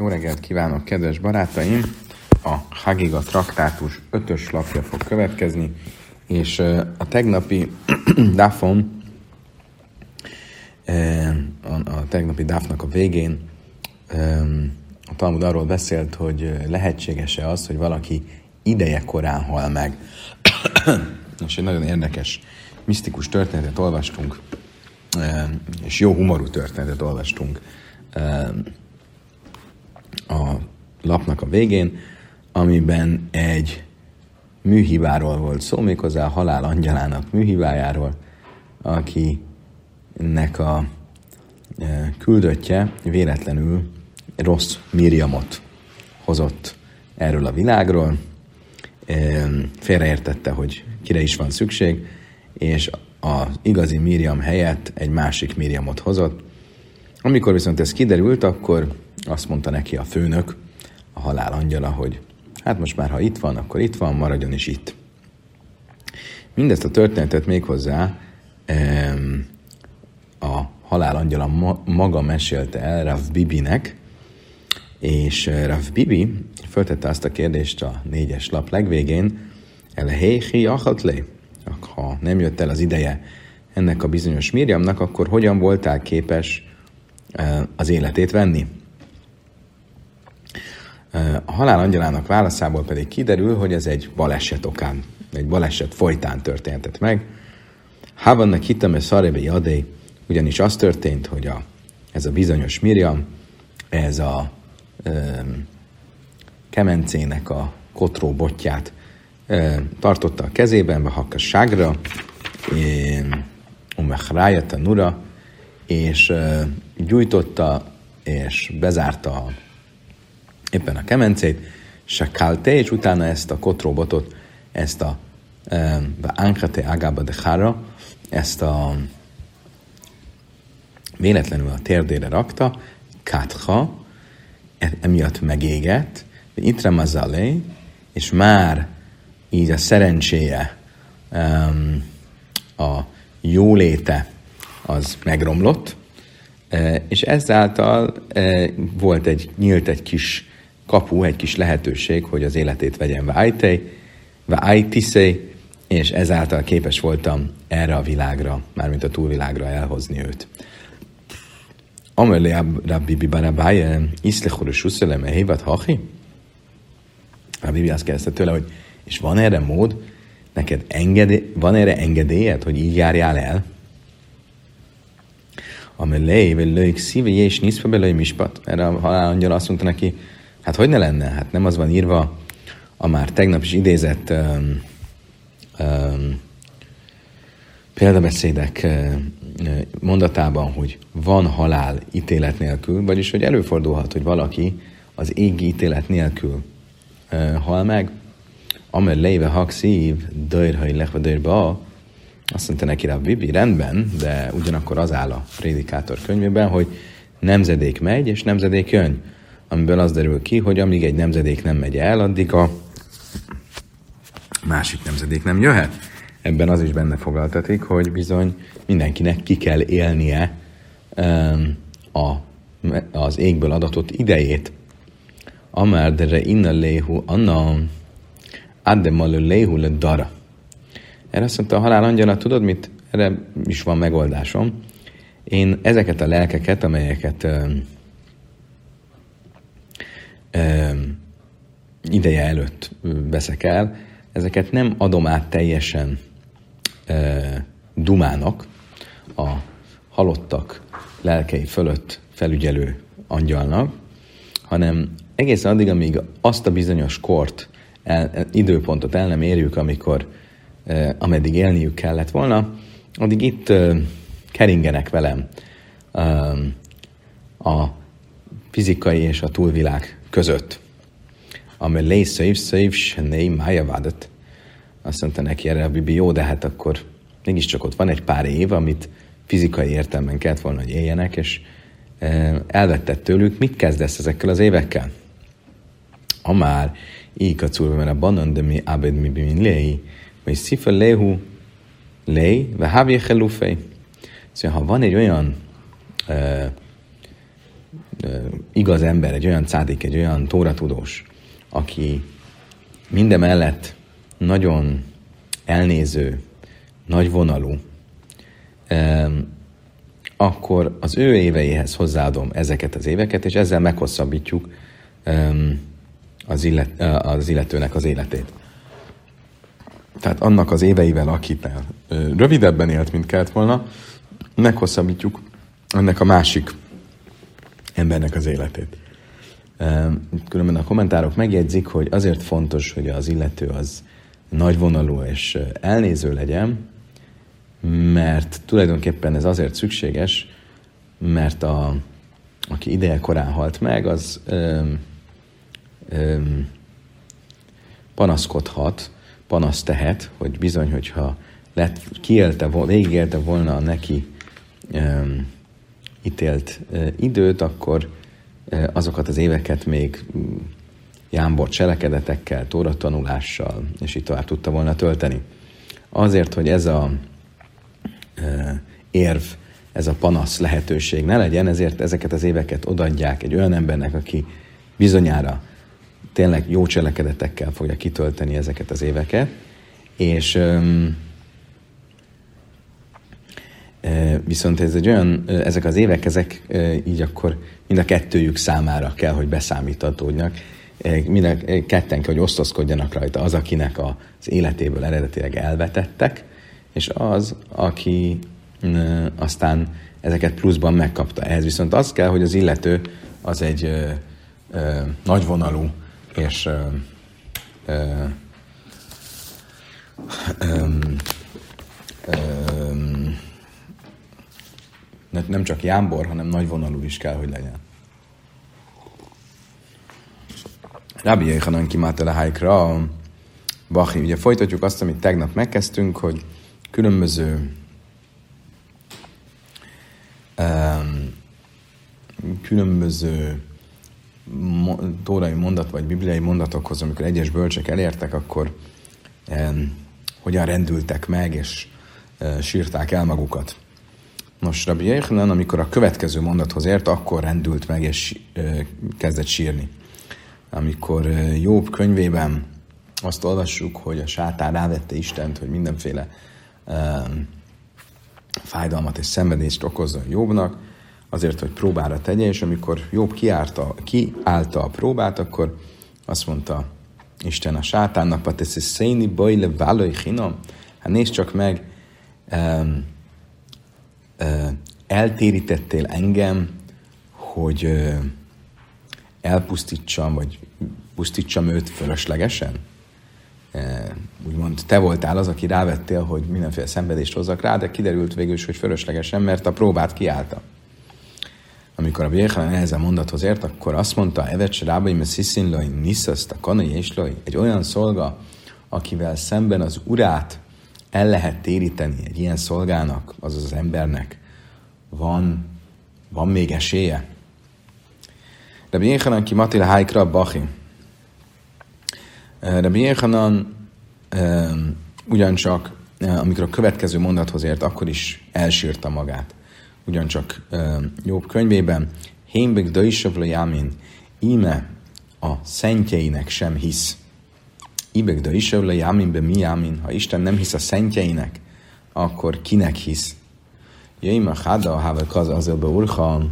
Jó reggelt kívánok, kedves barátaim! A Hagiga traktátus ötös lapja fog következni, és a tegnapi DAFon, a, tegnapi DAF-nak a végén a Talmud arról beszélt, hogy lehetséges-e az, hogy valaki ideje korán hal meg. és egy nagyon érdekes, misztikus történetet olvastunk, és jó humorú történetet olvastunk a lapnak a végén, amiben egy műhibáról volt szó, méghozzá a halál angyalának műhibájáról, akinek a e, küldöttje véletlenül rossz Miriamot hozott erről a világról, e, félreértette, hogy kire is van szükség, és az igazi Miriam helyett egy másik Miriamot hozott. Amikor viszont ez kiderült, akkor azt mondta neki a főnök, a halál angyala, hogy hát most már, ha itt van, akkor itt van, maradjon is itt. Mindezt a történetet méghozzá a halál angyala maga mesélte el Rav Bibinek, és eh, Rav Bibi föltette azt a kérdést a négyes lap legvégén, Elehéhi ahatlé, ha nem jött el az ideje ennek a bizonyos Miriamnak, akkor hogyan voltál képes eh, az életét venni? A halál angyalának válaszából pedig kiderül, hogy ez egy baleset okán, egy baleset folytán történtett meg. Havannak hittem a szarebe jadé, ugyanis az történt, hogy a, ez a bizonyos Miriam, ez a ö, kemencének a kotró botját ö, tartotta a kezében, a hakkasságra, umechrájat nura, és ö, gyújtotta és bezárta a éppen a kemencét, se kalte, és utána ezt a kotróbotot, ezt a Ankate Agába de Hára, ezt a véletlenül a térdére rakta, Kátha, e, emiatt megégett, Itre Mazalé, és már így a szerencséje, a jóléte az megromlott, e, és ezáltal e, volt egy, nyílt egy kis kapu, egy kis lehetőség, hogy az életét vegyem vájtej, vájtiszej, és ezáltal képes voltam erre a világra, mármint a túlvilágra elhozni őt. Amelé Rabbi Bibarabáje, iszlechor és uszelem, hévat hachi? A Bibi azt kérdezte tőle, hogy és van erre mód, neked engedé, van erre engedélyed, hogy így járjál el? Amelé, vagy lőjük szíve, és niszve belőj mispat. Erre a halálangyal azt mondta neki, Hát hogy ne lenne? Hát nem az van írva a már tegnap is idézett um, um, példabeszédek mondatában, hogy van halál ítélet nélkül, vagyis hogy előfordulhat, hogy valaki az égi ítélet nélkül uh, hal meg, amely leive hak szív, dörhaj lehve dörba, azt mondta neki a Bibi, rendben, de ugyanakkor az áll a prédikátor könyvében, hogy nemzedék megy, és nemzedék jön amiből az derül ki, hogy amíg egy nemzedék nem megy el, addig a másik nemzedék nem jöhet. Ebben az is benne foglaltatik, hogy bizony mindenkinek ki kell élnie a, az égből adatott idejét. Amár dere inna léhu anna addemalu léhu le dara. Erre azt mondta a halál angyala, tudod mit? Erre is van megoldásom. Én ezeket a lelkeket, amelyeket ideje előtt veszek el, ezeket nem adom át teljesen dumának, a halottak lelkei fölött felügyelő angyalnak, hanem egészen addig, amíg azt a bizonyos kort, el, időpontot el nem érjük, amikor ameddig élniük kellett volna, addig itt e, keringenek velem. A fizikai és a túlvilág között. Ami lé szév szév senei májavadat. Azt mondta neki erre a Bibi, jó, de hát akkor mégiscsak ott van egy pár év, amit fizikai értelemben kellett volna, hogy éljenek, és e, elvetted tőlük, mit kezdesz ezekkel az évekkel? A már így a banan, de mi abed mi bimin léi, vagy szifa léhu léi, ve havi Szóval, ha van egy olyan uh, igaz ember, egy olyan cádik, egy olyan tóratudós, aki mindemellett nagyon elnéző, nagyvonalú, akkor az ő éveihez hozzáadom ezeket az éveket, és ezzel meghosszabbítjuk az, illet, az illetőnek az életét. Tehát annak az éveivel, akitől rövidebben élt, mint kellett volna, meghosszabbítjuk ennek a másik embernek az életét. Különben a kommentárok megjegyzik, hogy azért fontos, hogy az illető az nagyvonalú és elnéző legyen, mert tulajdonképpen ez azért szükséges, mert a, aki ideje korán halt meg, az öm, öm, panaszkodhat, panaszt tehet, hogy bizony, hogyha lett, kiélte, végigélte volna neki öm, ítélt időt, akkor azokat az éveket még jámbor cselekedetekkel, tóra és így tovább tudta volna tölteni. Azért, hogy ez a érv, ez a panasz lehetőség ne legyen, ezért ezeket az éveket odadják egy olyan embernek, aki bizonyára tényleg jó cselekedetekkel fogja kitölteni ezeket az éveket, és viszont ez egy olyan, ezek az évek, ezek így akkor mind a kettőjük számára kell, hogy beszámítatódjak, mind a ketten kell, hogy osztozkodjanak rajta az, akinek az életéből eredetileg elvetettek, és az, aki aztán ezeket pluszban megkapta. Ehhez viszont az kell, hogy az illető az egy ö, ö, nagyvonalú és ö, ö, ö, ö, nem csak jámbor, hanem nagyvonalú is kell, hogy legyen. Rabbi Yechanan kimátele hájkra, Bachi. Ugye folytatjuk azt, amit tegnap megkezdtünk, hogy különböző um, különböző tórai mondat vagy bibliai mondatokhoz, amikor egyes bölcsek elértek, akkor um, hogyan rendültek meg, és uh, sírták el magukat. Nos, Rabbi Yechanan, amikor a következő mondathoz ért, akkor rendült meg, és kezdett sírni. Amikor Jobb könyvében azt olvassuk, hogy a sátán rávette Istent, hogy mindenféle fájdalmat és szenvedést okozzon Jobbnak, azért, hogy próbára tegye, és amikor Jobb kiárta, kiállta a próbát, akkor azt mondta Isten a sátánnak, ez széni bajle váloj hinom, hát nézd csak meg, um, eltérítettél engem, hogy elpusztítsam, vagy pusztítsam őt fölöslegesen? Úgymond te voltál az, aki rávettél, hogy mindenféle szenvedést hozzak rá, de kiderült végül is, hogy fölöslegesen, mert a próbát kiállta. Amikor a Bjéhelen ehhez a mondathoz ért, akkor azt mondta, Evet rábai íme sziszinloj, niszaszt a kanai és egy olyan szolga, akivel szemben az urát el lehet téríteni egy ilyen szolgának, azaz az embernek, van, van még esélye. De Bjéhelen ki Matila Hájkra Bachi. Rabbi Yechanan ugyancsak, amikor a következő mondathoz ért, akkor is elsírta magát. Ugyancsak Jobb könyvében, Hémbek Daisavla Jámin, íme a szentjeinek sem hisz. Ibek Daisavla Jámin be mi Jámin, ha Isten nem hisz a szentjeinek, akkor kinek hisz? Jöjjön a háda, ha az azért be urha,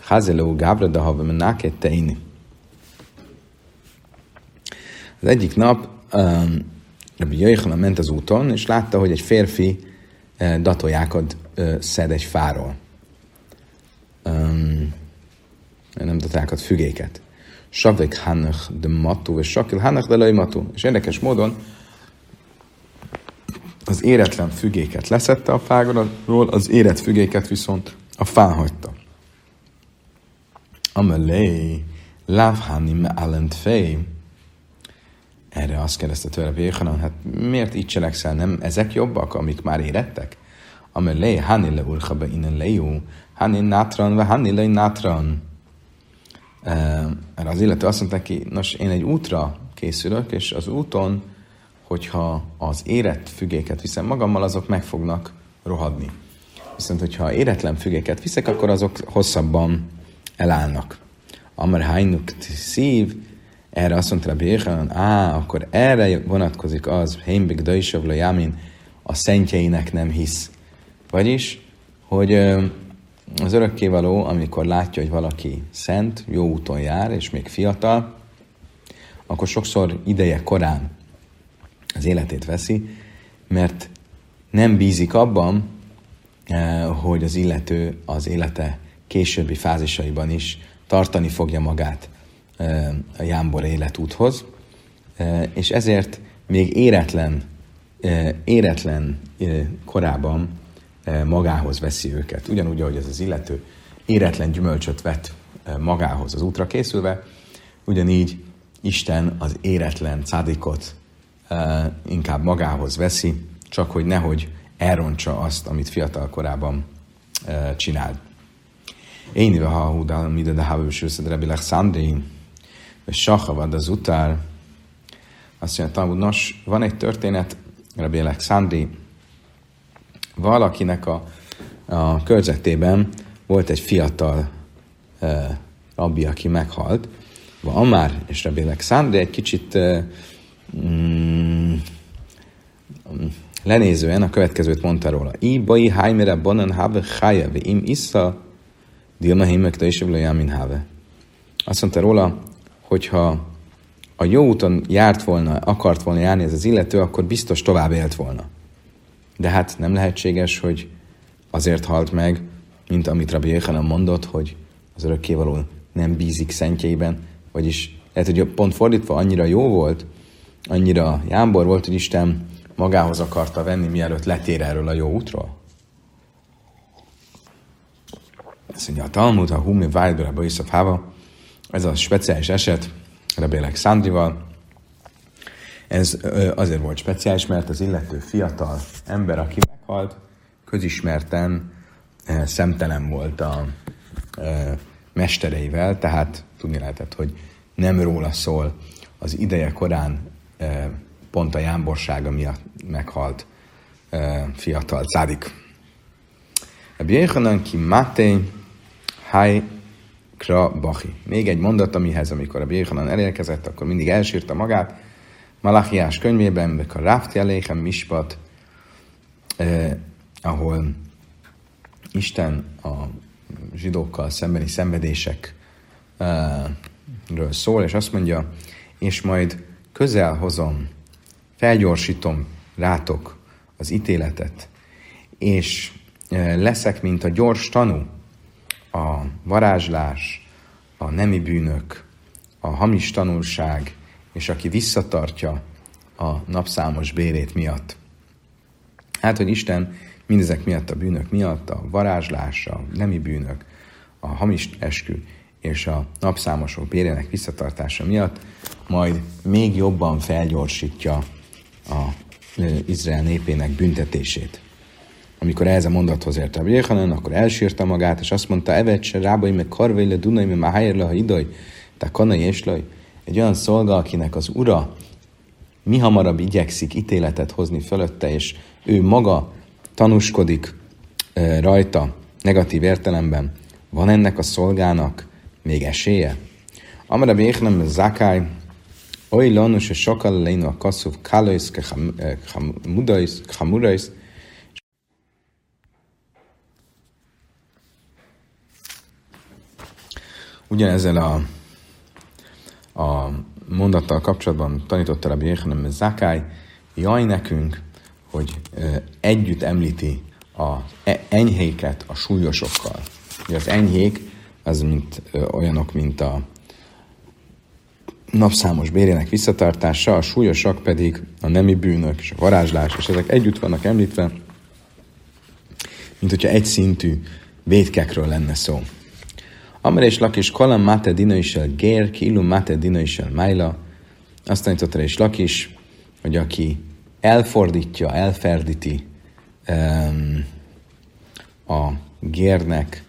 házeló gábra, de ha menáket teini. Az egyik nap um, ment az úton, és látta, hogy egy férfi uh, datójákat uh, szed egy fáról. Um, nem datójákat, fügéket. Savek hanach de matu, és sakil hanach de matu. És érdekes módon az éretlen fügéket leszette a fáról, az érett fügéket viszont a fán hagyta. Amelé, lávháni me alent fej, erre azt kérdezte tőle Véhanan, hát miért így cselekszel, nem ezek jobbak, amik már érettek? Amelé, hani le urcha be innen lejú, hani nátran, ve hani le nátran. Erre az illető azt mondta ki, nos, én egy útra készülök, és az úton, hogyha az érett fügéket viszem magammal, azok meg fognak rohadni. Viszont, hogyha éretlen fügéket viszek, akkor azok hosszabban elállnak. Amar Hainuk szív, erre azt mondta Rabbi Yechanan, á, akkor erre vonatkozik az, Heimbik Daisavla Yamin, a szentjeinek nem hisz. Vagyis, hogy az örökkévaló, amikor látja, hogy valaki szent, jó úton jár, és még fiatal, akkor sokszor ideje korán az életét veszi, mert nem bízik abban, hogy az illető az élete későbbi fázisaiban is tartani fogja magát a jámbor életúthoz, és ezért még éretlen, éretlen korában magához veszi őket. Ugyanúgy, ahogy ez az illető éretlen gyümölcsöt vett magához az útra készülve, ugyanígy Isten az éretlen cádikot inkább magához veszi, csak hogy nehogy elrontsa azt, amit fiatal korában csinált. Én ha húdál, mide de hábő sőszed Rebi Lechszandri, és Sachavad az utár, azt mondja, nos, van egy történet, Rebi Alexandri, valakinek a, a körzetében volt egy fiatal e, rabbi, aki meghalt, van már, és Rabbi Alexandri egy kicsit e, mm, lenézően a következőt mondta róla. I bai haimere bonan have chaya, im issa, dilma himek is min have. Azt mondta róla, hogyha a jó úton járt volna, akart volna járni ez az illető, akkor biztos tovább élt volna. De hát nem lehetséges, hogy azért halt meg, mint amit Rabbi Yechanan mondott, hogy az örökkévaló nem bízik szentjeiben, vagyis lehet, hogy pont fordítva annyira jó volt, annyira jámbor volt, hogy Isten magához akarta venni, mielőtt letér erről a jó útról. Ezt mondja, a Talmud, a Humi Vájdra, Baiszaf Háva, ez a speciális eset Rabbi Alexandrival. Ez azért volt speciális, mert az illető fiatal ember, aki meghalt, közismerten szemtelen volt a mestereivel, tehát tudni lehetett, hogy nem róla szól az ideje korán pont a jámborsága miatt meghalt fiatal cádik. Rabbi Yechanan ki Máté, Hai Kra Bachi. Még egy mondat, amihez, amikor a Béhanan elérkezett, akkor mindig elsírta magát. Malachiás könyvében, a Ráfti Eléhem Mispat, eh, ahol Isten a zsidókkal szembeni szenvedésekről szól, és azt mondja, és majd közel hozom, felgyorsítom rátok az ítéletet, és leszek, mint a gyors tanú, a varázslás, a nemi bűnök, a hamis tanulság, és aki visszatartja a napszámos bérét miatt. Hát, hogy Isten mindezek miatt a bűnök miatt, a varázslás, a nemi bűnök, a hamis eskü és a napszámosok bérének visszatartása miatt majd még jobban felgyorsítja a Izrael népének büntetését amikor ehhez a mondathoz ért a Jéhanan, akkor elsírta magát, és azt mondta, evet se rábai meg karvai le dunai, mert már le, ha idaj, tehát kanai és laj. Egy olyan szolga, akinek az ura mi hamarabb igyekszik ítéletet hozni fölötte, és ő maga tanúskodik rajta negatív értelemben, van ennek a szolgának még esélye? Amara béknem zakály, oly lanus, és sokkal leinu a kasszúv kalajsz, kamurais, Ugyanezzel a, a mondattal kapcsolatban tanította Rabbi Yechanem Zakai, jaj nekünk, hogy együtt említi a e, enyhéket a súlyosokkal. Ugye az enyhék, az mint, olyanok, mint a napszámos bérének visszatartása, a súlyosak pedig a nemi bűnök és a varázslás, és ezek együtt vannak említve, mint hogyha egy szintű védkekről lenne szó. Amar és Lakis kalam mate dina el gér, kilu mate dina el májla. Azt tanította és Lakis, hogy aki elfordítja, elferdíti um, a gérnek,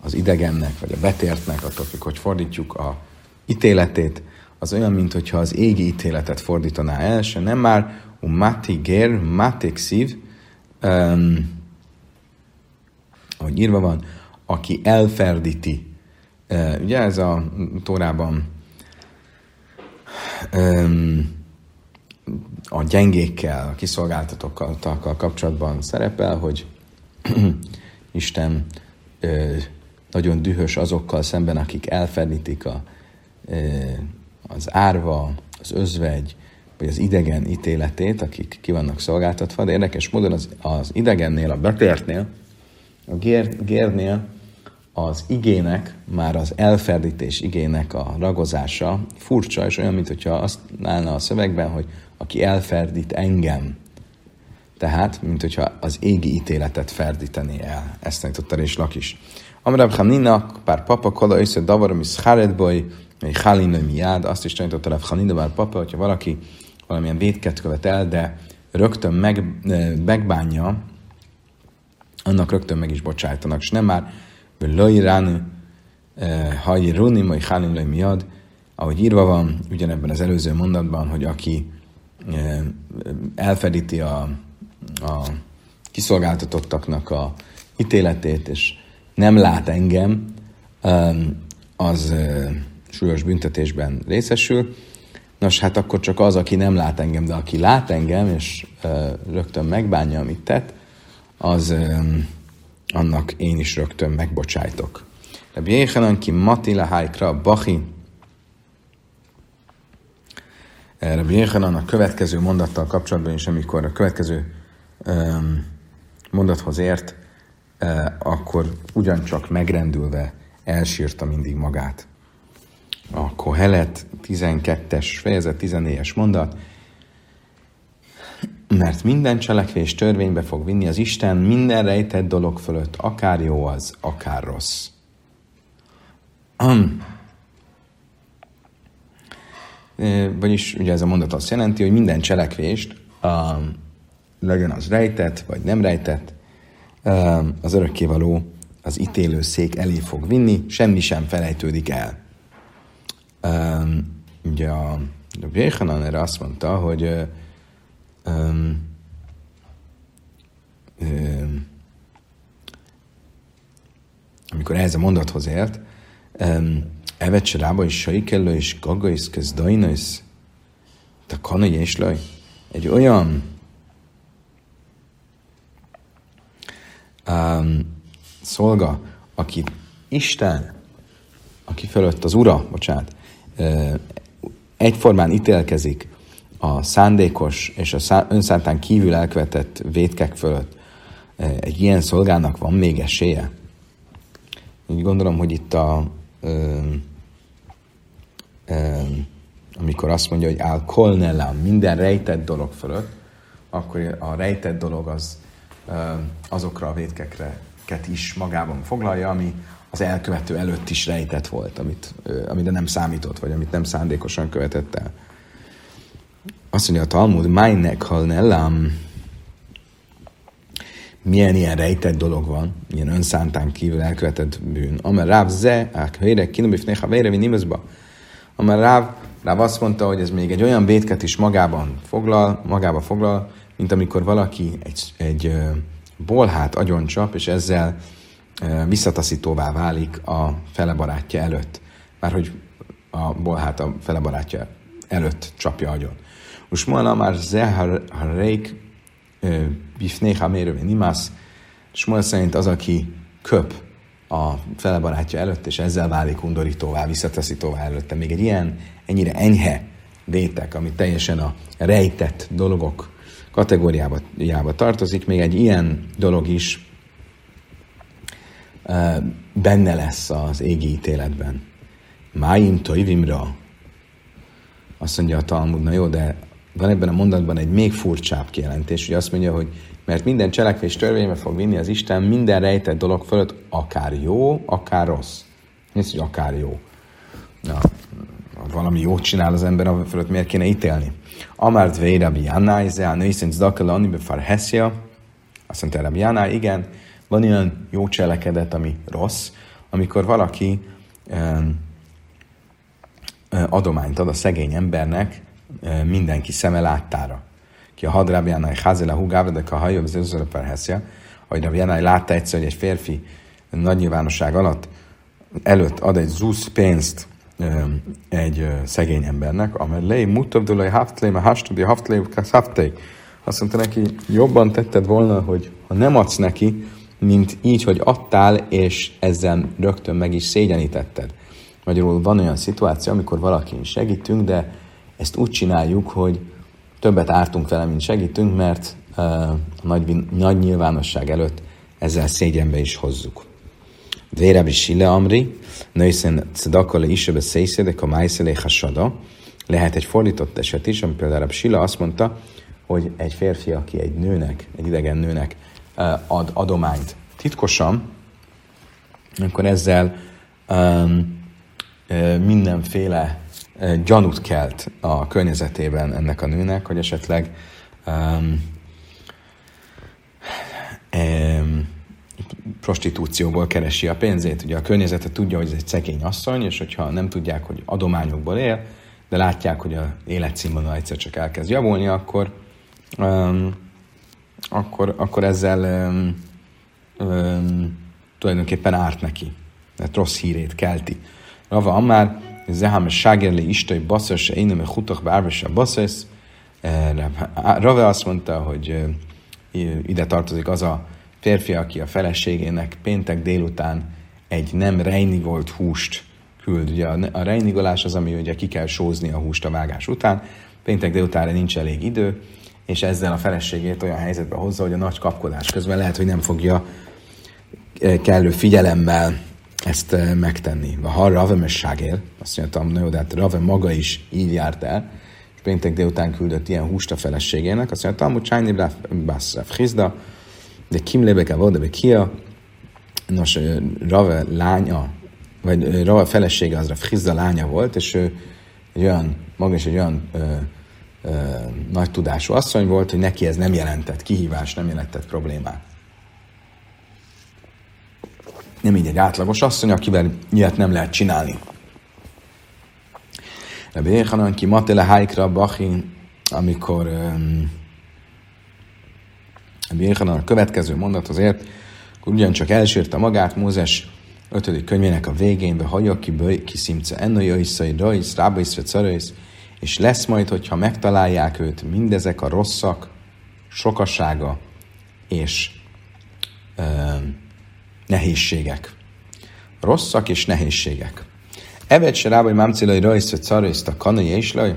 az idegennek, vagy a betértnek, attól függ, hogy fordítjuk a ítéletét, az olyan, mintha az égi ítéletet fordítaná el, se nem már um mati gér, matik szív, um, ahogy írva van, aki elferdíti Ugye ez a Tórában a gyengékkel, a kiszolgáltatókkal kapcsolatban szerepel, hogy Isten nagyon dühös azokkal szemben, akik elfedítik a, az árva, az özvegy, vagy az idegen ítéletét, akik ki vannak szolgáltatva, de érdekes módon az, az idegennél, a betértnél, a gér, gérnél az igének, már az elferdítés igének a ragozása furcsa, és olyan, mintha azt állna a szövegben, hogy aki elferdít engem, tehát, mint hogyha az égi ítéletet ferdíteni el. Ezt tanította és Lakis. Amrab pár papa, koda össze davarom is boy, egy halin miád, azt is tanította Rav Hanina, pár papa, hogyha valaki valamilyen védket követ el, de rögtön meg, megbánja, annak rögtön meg is bocsájtanak, és nem már Lajrán Haji Runi, majd Halim miad, ahogy írva van ugyanebben az előző mondatban, hogy aki elfedíti a, a kiszolgáltatottaknak a ítéletét, és nem lát engem, az súlyos büntetésben részesül. Nos, hát akkor csak az, aki nem lát engem, de aki lát engem, és rögtön megbánja, amit tett, az annak én is rögtön megbocsájtok. Rabbi Jéhanan ki Matila Hájkra Bachi. Rabbi Jéhanan a következő mondattal kapcsolatban is, amikor a következő um, mondathoz ért, uh, akkor ugyancsak megrendülve elsírta mindig magát. A Kohelet 12-es fejezet 14-es mondat, mert minden cselekvés törvénybe fog vinni az Isten minden rejtett dolog fölött, akár jó az, akár rossz. Vagyis ugye ez a mondat azt jelenti, hogy minden cselekvést, um, legyen az rejtett, vagy nem rejtett, um, az örökkévaló az ítélő szék elé fog vinni, semmi sem felejtődik el. Um, ugye a, Béhanan erre azt mondta, hogy um, um, amikor ehhez a mondathoz ért, Evet se rába is saikellő és gaga is kezdajnősz, te kana és laj. Egy olyan um, szolga, aki Isten, aki fölött az Ura, bocsánat, egyformán ítélkezik a szándékos és a önszántán kívül elkövetett vétkek fölött, egy ilyen szolgának van még esélye? Úgy gondolom, hogy itt a, ö, ö, amikor azt mondja, hogy áll kolnellám minden rejtett dolog fölött, akkor a rejtett dolog az ö, azokra a vétkekre is magában foglalja, ami az elkövető előtt is rejtett volt, amit, amire nem számított, vagy amit nem szándékosan követett el. Azt mondja a Talmud, májnek halnellam, milyen ilyen rejtett dolog van, ilyen önszántán kívül elkövetett bűn. Amar ráv ze, ák hőre, kinubifnéha vére, nimezba. Amar ráv, ráv azt mondta, hogy ez még egy olyan vétket is magában foglal, magába foglal, mint amikor valaki egy, egy bolhát agyon csap, és ezzel visszataszítóvá válik a fele barátja előtt. Már hogy a bolhát a fele barátja előtt csapja agyon. Most ma már zehareik bifnéha mérővé nimász, Smuel szerint az, aki köp a fele barátja előtt, és ezzel válik undorítóvá, visszataszítóvá előtte. Még egy ilyen, ennyire enyhe vétek, ami teljesen a rejtett dolgok kategóriába tartozik, még egy ilyen dolog is benne lesz az égi ítéletben. Máim toivimra. Azt mondja a Talmud, na jó, de van ebben a mondatban egy még furcsább kijelentés, hogy azt mondja, hogy mert minden cselekvés törvénybe fog vinni az Isten minden rejtett dolog fölött, akár jó, akár rossz. Nézd, hogy akár jó. Na, valami jót csinál az ember, a fölött miért kéne ítélni? Amárt véra biannáj, ze a női szint zdakelani befar heszja. Azt mondta Rabbi igen, van olyan jó cselekedet, ami rossz, amikor valaki adományt ad a szegény embernek mindenki szeme láttára. Ki a hadrábjánál házela húgávra, de a hajóbb az előzőre perheszja, hogy Rabjánál látta egyszer, hogy egy férfi nagy nyilvánosság alatt előtt ad egy zusz pénzt egy szegény embernek, amely lej mutabdulaj haftlé, mert hastudi haftlé, haftlé. Azt mondta neki, jobban tetted volna, hogy ha nem adsz neki, mint így, hogy adtál, és ezzel rögtön meg is szégyenítetted. Magyarul van olyan szituáció, amikor valakin segítünk, de ezt úgy csináljuk, hogy többet ártunk vele, mint segítünk, mert uh, nagy, nagy nyilvánosság előtt ezzel szégyenbe is hozzuk. Vérebb Sile Amri, nőszen cedakale isebe szészedek a májszelé hasada. Lehet egy fordított eset is, ami például a Sila azt mondta, hogy egy férfi, aki egy nőnek, egy idegen nőnek ad adományt titkosan, akkor ezzel um, mindenféle gyanút kelt a környezetében ennek a nőnek, hogy esetleg um, um, prostitúcióból keresi a pénzét. Ugye a környezete tudja, hogy ez egy szegény asszony, és hogyha nem tudják, hogy adományokból él, de látják, hogy a életszínvonal egyszer csak elkezd javulni, akkor, um, akkor, akkor ezzel um, um, tulajdonképpen árt neki. Tehát rossz hírét kelti. Rava Amár, Ságerli Istai Basszos, én nem hutak bárvese Basszesz. Rava azt mondta, hogy ide tartozik az a férfi, aki a feleségének péntek délután egy nem reinigolt húst küld. Ugye a reinigolás az, ami ugye ki kell sózni a húst a vágás után, péntek délutánra nincs elég idő, és ezzel a feleségét olyan helyzetbe hozza, hogy a nagy kapkodás közben lehet, hogy nem fogja eh, kellő figyelemmel ezt eh, megtenni. Ha Rave messágél, azt mondtam, na jó, de hát Rave maga is így járt el, és péntek délután küldött ilyen húst a feleségének, azt mondtam, hogy Csányi Bassraf Hizda, de Kim Lebeke volt, de Kia, nos, Rave lánya, vagy Rave felesége az Frizda lánya volt, és ő egy olyan, maga is egy olyan ö, ö, nagy tudású asszony volt, hogy neki ez nem jelentett kihívás, nem jelentett problémát. Nem így egy átlagos asszony, akivel ilyet nem lehet csinálni. Rabbi Yechanan ki matele haikra bachin, amikor um, Birchanan a következő mondat azért, akkor ugyancsak elsírta magát Mózes 5. könyvének a végén, be hagyja ki, ki szimce enno jöjszai, rajsz, rábaisz, és lesz majd, hogyha megtalálják őt mindezek a rosszak, sokasága és ö, nehézségek. Rosszak és nehézségek. Evet se rábai mámcilai rajsz, carajsz, a kanai és laj.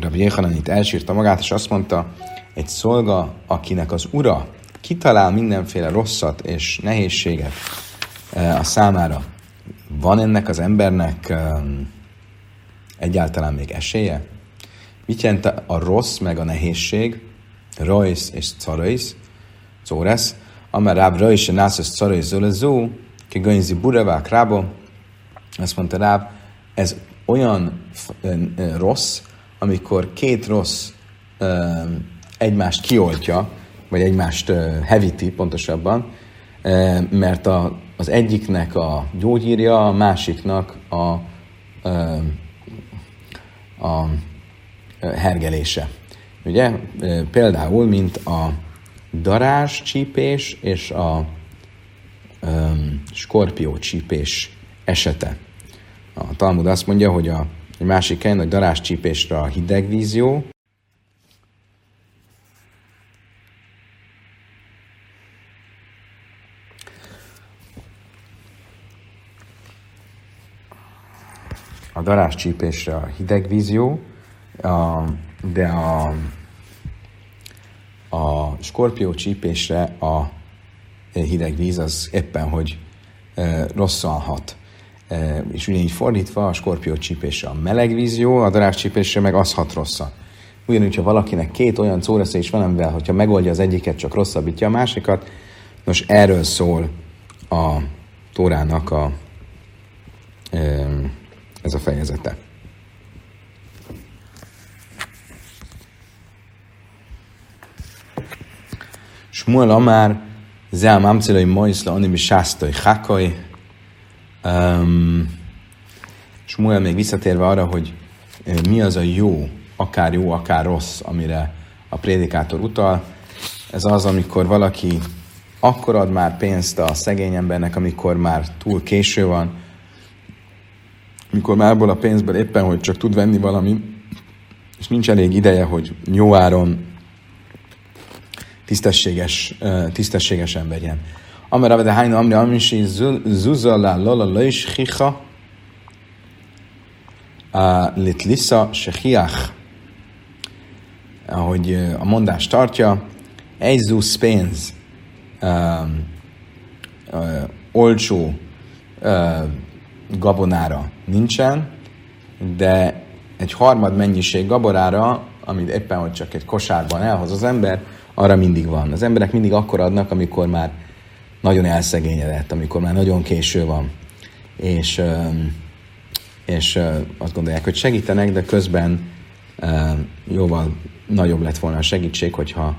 Rabbi Jéhanan itt elsírta magát, és azt mondta, egy szolga, akinek az ura kitalál mindenféle rosszat és nehézséget e, a számára, van ennek az embernek egyáltalán még esélye? Mit jelent a rossz meg a nehézség? Rajsz és carajsz, córesz, amár ráb rajsz és nászos carajsz zölezó, ki gönyzi burevák rába, azt mondta ráb, ez olyan rossz, amikor két rossz egymást kioltja, vagy egymást hevíti pontosabban, mert a, az egyiknek a gyógyírja, a másiknak a, a, a hergelése. Ugye? Például, mint a darás csípés és a um, skorpió csípés esete. A Talmud azt mondja, hogy a, a másik helyen a darás csípésre a hideg víz jó, a darás csípésre a hideg víz jó, de a, a skorpió csípésre a hideg víz az éppen, hogy e, rosszan hat. E, és ugyanígy fordítva, a skorpió csípésre a meleg víz jó, a darás csípésre meg az hat rosszan. Ugyanúgy, ha valakinek két olyan szórasze is van, amivel, hogyha megoldja az egyiket, csak rosszabbítja a másikat, nos, erről szól a Tórának a e, ez a fejezete. Shmuel Amár, Zea Mamcelai Moisla Animi Sásztai Hákaj. Shmuel még visszatérve arra, hogy mi az a jó, akár jó, akár rossz, amire a prédikátor utal. Ez az, amikor valaki akkor ad már pénzt a szegény embernek, amikor már túl késő van, amikor már abból a pénzből éppen, hogy csak tud venni valami, és nincs elég ideje, hogy jó áron tisztességes, tisztességesen vegyen. Amara de hájna amri amisi zuzala lola lois chicha litlisa sechiach ahogy a mondás tartja, egy zusz pénz um, uh, olcsó uh, gabonára nincsen, de egy harmad mennyiség gaborára, amit éppen, hogy csak egy kosárban elhoz az ember, arra mindig van. Az emberek mindig akkor adnak, amikor már nagyon elszegényedett, amikor már nagyon késő van. És, és azt gondolják, hogy segítenek, de közben jóval nagyobb lett volna a segítség, hogyha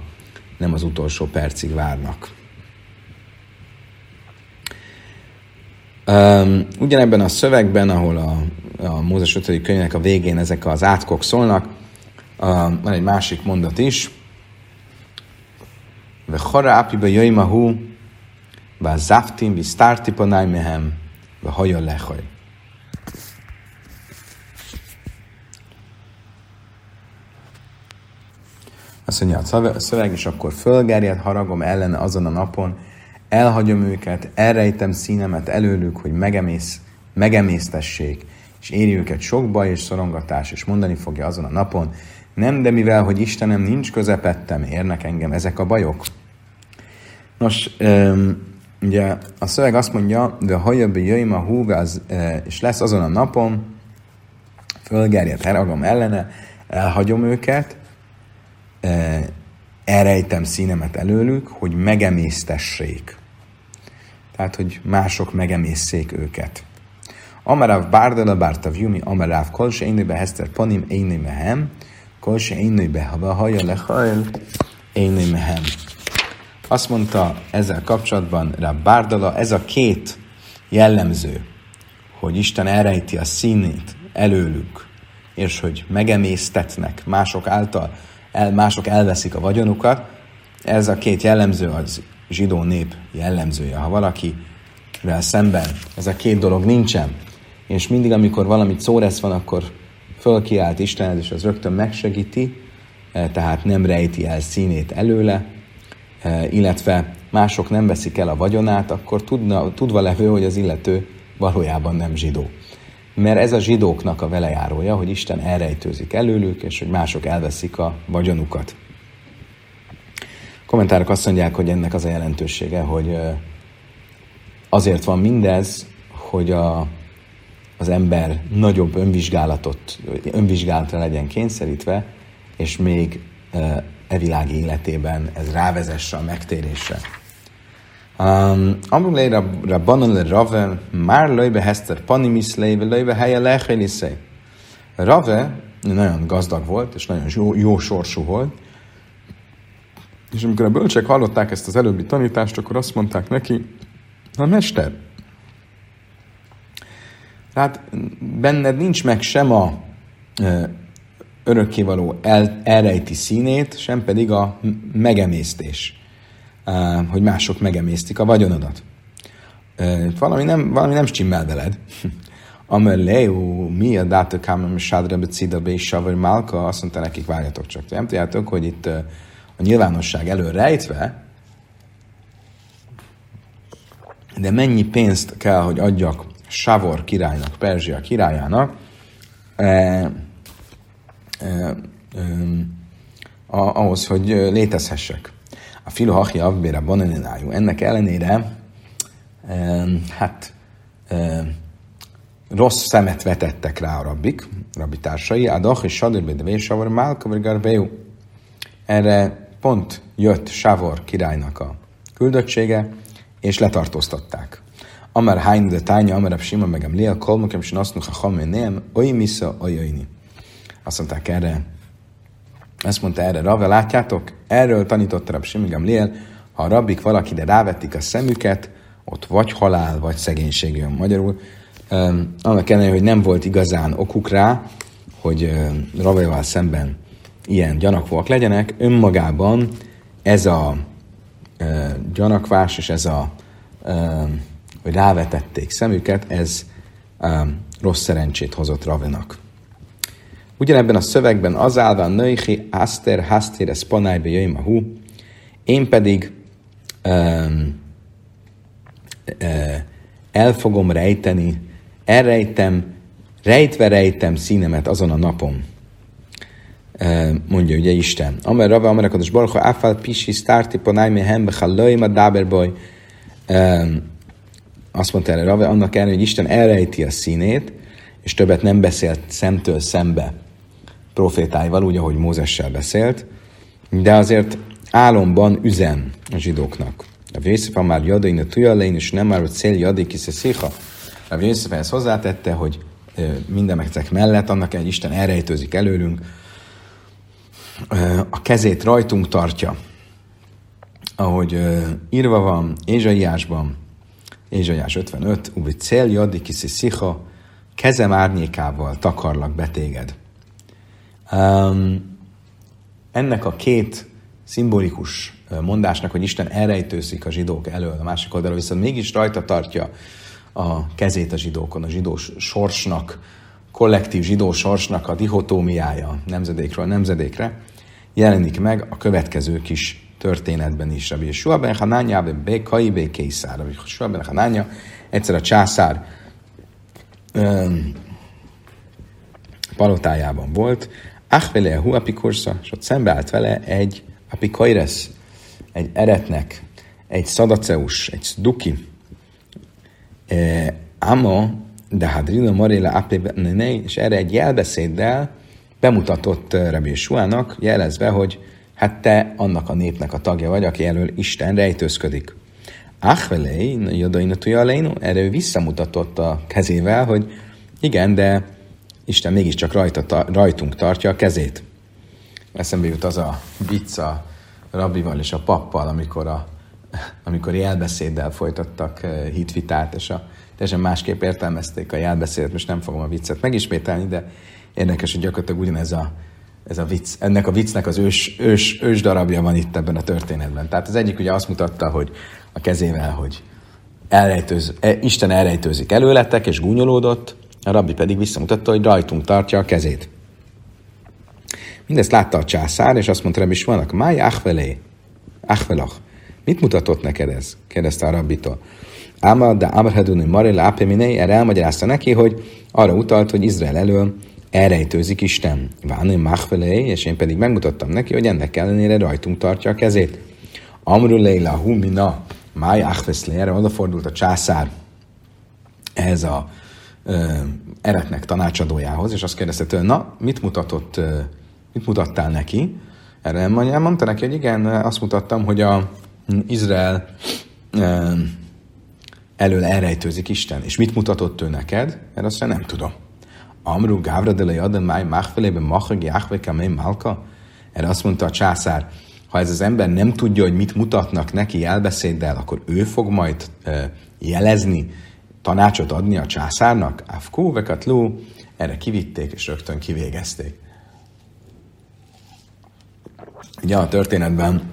nem az utolsó percig várnak. Ugyanebben a szövegben, ahol a, a Mózes 5. könyvnek a végén ezek az átkok szólnak, van egy másik mondat is. Jöjmahu, ve zaftim, vi starti panai mehem, ve haja lechaj. Azt mondja a szöveg, és akkor fölgerjed haragom ellene azon a napon, elhagyom őket, elrejtem színemet előlük, hogy megemész, megemésztessék, és éri őket sok baj és szorongatás, és mondani fogja azon a napon, nem, de mivel, hogy Istenem nincs közepettem, érnek engem ezek a bajok. Nos, um, ugye a szöveg azt mondja, de hajabbi jöjjön a húv, az, e, és lesz azon a napon, fölgerjed haragom ellene, elhagyom őket, elrejtem színemet előlük, hogy megemésztessék. Tehát, hogy mások megemészszék őket. Amarav bárdala bártav jumi, amarav kol se énőbe heszter panim énő mehem, kol se énőbe hava haja lehajl énő mehem. Azt mondta ezzel kapcsolatban rá Bárdala, ez a két jellemző, hogy Isten elrejti a színét előlük, és hogy megemésztetnek mások által, el, mások elveszik a vagyonukat. Ez a két jellemző az zsidó nép jellemzője. Ha valakivel szemben ez a két dolog nincsen, és mindig, amikor valamit szóresz van, akkor fölkiált Istenhez, és az rögtön megsegíti, e, tehát nem rejti el színét előle, illetve mások nem veszik el a vagyonát, akkor tudna, tudva levő, hogy az illető valójában nem zsidó mert ez a zsidóknak a velejárója, hogy Isten elrejtőzik előlük, és hogy mások elveszik a vagyonukat. A kommentárok azt mondják, hogy ennek az a jelentősége, hogy azért van mindez, hogy a, az ember nagyobb önvizsgálatot, önvizsgálatra legyen kényszerítve, és még e világi életében ez rávezesse a megtérésre. Amru le rabbanon le rave, már löjbe heszter panimis léve, löjbe helye lecheliszé. Rave nagyon gazdag volt, és nagyon jó, jó sorsú volt, és amikor a bölcsek hallották ezt az előbbi tanítást, akkor azt mondták neki, a mester, hát benned nincs meg sem a örökkévaló el, elrejti színét, sem pedig a megemésztés hogy mások megemésztik a vagyonodat. Valami nem, valami nem stimmel veled. Ameleu, mi a dáta kámem sádra becida be és savar málka, azt mondta nekik, várjatok csak. Nem tudjátok, hogy itt a nyilvánosság elől rejtve, de mennyi pénzt kell, hogy adjak Savor királynak, Perzsia királyának, ahhoz, hogy létezhessek. A filo hachja avbéra bananenájú. Ennek ellenére, hát rossz szemet vetettek rá a rabbik, rabbi társai, a dach és sadurbe de vésavor málka garbeu. Erre pont jött Savor királynak a küldöttsége, és letartóztatták. Amar hány de tánya, amar sima megem lél, kolmokem sin azt a haméném, oly misza, oly Azt mondták erre ezt mondta erre Rave, látjátok? Erről tanította Rab Simigam Liel, ha a rabbik valakire rávették a szemüket, ott vagy halál, vagy szegénység jön magyarul. Um, annak ellenére, hogy nem volt igazán okuk rá, hogy um, Raveval szemben ilyen gyanakvóak legyenek, önmagában ez a ö, gyanakvás, és ez a, ö, hogy rávetették szemüket, ez ö, rossz szerencsét hozott Ravinak. Ugyanebben a szövegben az állva nőhi Aster Hastér Spanájbe jöjjön a hú, én pedig um, uh, el fogom rejteni, elrejtem, rejtve rejtem színemet azon a napon. Uh, mondja ugye Isten. Amer Rava, Amer Akados Baruch, Afal Pisi, Starti, Ponájme, Hembe, Hallöim, a Dáberboy. Azt mondta erre Rava, annak ellenére, hogy Isten elrejti a színét, és többet nem beszélt szemtől szembe profétáival, úgy, ahogy Mózessel beszélt, de azért álomban üzen a zsidóknak. A Vészef már jadain a tujalén, és nem már, hogy cél jadik is a szicha. A Vészef ezt hozzátette, hogy minden megtek mellett, annak egy Isten elrejtőzik előlünk, a kezét rajtunk tartja, ahogy írva van Ézsaiásban, Ézsaiás 55, úgy cél jadik is szicha, kezem árnyékával takarlak betéged. Um, ennek a két szimbolikus mondásnak, hogy Isten elrejtőzik a zsidók elől, a másik oldalról viszont mégis rajta tartja a kezét a zsidókon, a zsidó sorsnak, kollektív zsidó sorsnak a dihotómiája nemzedékről nemzedékre, jelenik meg a következő kis történetben is. Rabbi Yeshua ben Hananya be Kai be Készár. Rabbi Yeshua ben Hananya egyszer a császár um, palotájában volt, Achvele a huapikursza, és ott szembeállt vele egy apikaires, egy eretnek, egy szadaceus, egy duki, e, Amo, de hadrina maréla apne és erre egy jelbeszéddel bemutatott e, Rabbi Suának, jelezve, hogy hát te annak a népnek a tagja vagy, aki elől Isten rejtőzködik. Achvelei, jodaina tuja erre ő visszamutatott a kezével, hogy igen, de Isten mégiscsak rajta, ta, rajtunk tartja a kezét. Eszembe jut az a vicc a rabbival és a pappal, amikor, a, amikor jelbeszéddel folytattak eh, hitvitát, és a, teljesen másképp értelmezték a jelbeszédet, most nem fogom a viccet megismételni, de érdekes, hogy gyakorlatilag ugyanez a, ez a vicc, ennek a viccnek az ős, ős, ős darabja van itt ebben a történetben. Tehát az egyik ugye azt mutatta, hogy a kezével, hogy elrejtőz, e, Isten elrejtőzik előletek, és gúnyolódott, a rabbi pedig visszamutatta, hogy rajtunk tartja a kezét. Mindezt látta a császár, és azt mondta Rabbi Smanak, máj achvelé, achvelach. Mit mutatott neked ez? kérdezte a rabbitól. Áma, de Abrahaduni Maril Ápeminé erre elmagyarázta neki, hogy arra utalt, hogy Izrael elől elrejtőzik Isten. Váni machvelé, és én pedig megmutattam neki, hogy ennek ellenére rajtunk tartja a kezét. Amru leila humina, máj achveszlé, erre odafordult a császár ehhez a eretnek tanácsadójához, és azt kérdezte tőle, na, mit mutatott, mit mutattál neki? Erre mondta neki, hogy igen, azt mutattam, hogy a Izrael elől elrejtőzik Isten. És mit mutatott ő neked? Erre azt mondja, nem tudom. Amru Gávra de Lejaden Máj Máchfelében Machag Jáhve Malka? Erre azt mondta a császár, ha ez az ember nem tudja, hogy mit mutatnak neki elbeszéddel, akkor ő fog majd jelezni, tanácsot adni a császárnak? Afkú, vekatlu, erre kivitték és rögtön kivégezték. Ugye a történetben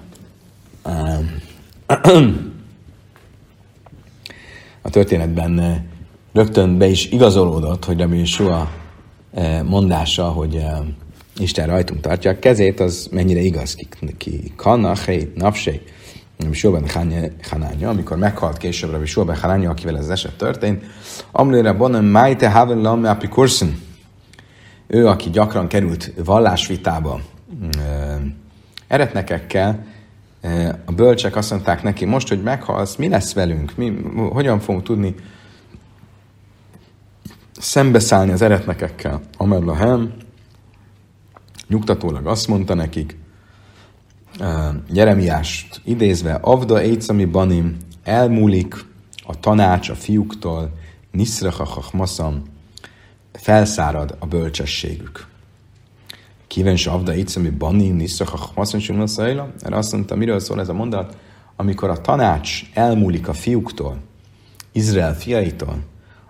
a történetben rögtön be is igazolódott, hogy Rabbi Yeshua mondása, hogy Isten rajtunk tartja a kezét, az mennyire igaz ki, ki kanaché, napsé, Rabbi Shulben Hanánya, amikor meghalt később Rabbi Shulben Hanánya, akivel ez eset történt, Amlére Bonem Májte Haven Lamme Apikursen, ő, aki gyakran került vallásvitába eretnekekkel, a bölcsek azt mondták neki, most, hogy meghalsz, mi lesz velünk? Mi, hogyan fogunk tudni szembeszállni az eretnekekkel? Amer Lahem nyugtatólag azt mondta nekik, Jeremiást idézve, Avda Eitzami Banim, elmúlik a tanács a fiúktól, Niszracha Chachmaszam, felszárad a bölcsességük. Kíven se Avda Eitzami Banim, Niszracha Chachmaszam, Sumaszaila, erre azt mondta, miről szól ez a mondat? Amikor a tanács elmúlik a fiúktól, Izrael fiaitól,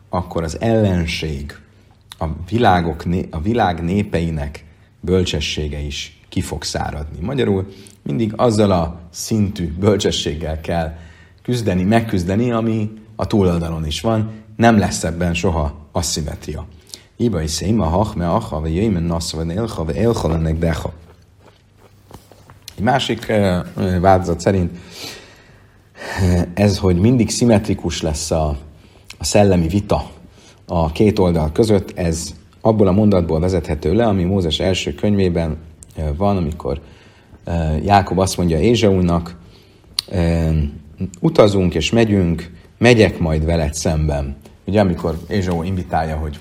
akkor az ellenség, a, világok, a világ népeinek bölcsessége is ki fog száradni. Magyarul mindig azzal a szintű bölcsességgel kell küzdeni, megküzdeni, ami a túloldalon is van, nem lesz ebben soha asszimetria. Iba is széma, hachme, acha, vagy jöjjmen, nassza, vagy élha, vagy élha, ennek deha. Egy másik uh, változat szerint ez, hogy mindig szimmetrikus lesz a, a szellemi vita a két oldal között, ez abból a mondatból vezethető le, ami Mózes első könyvében van, amikor Jákob azt mondja Ézsaúnak, utazunk és megyünk, megyek majd veled szemben. Ugye amikor Ézsau invitálja, hogy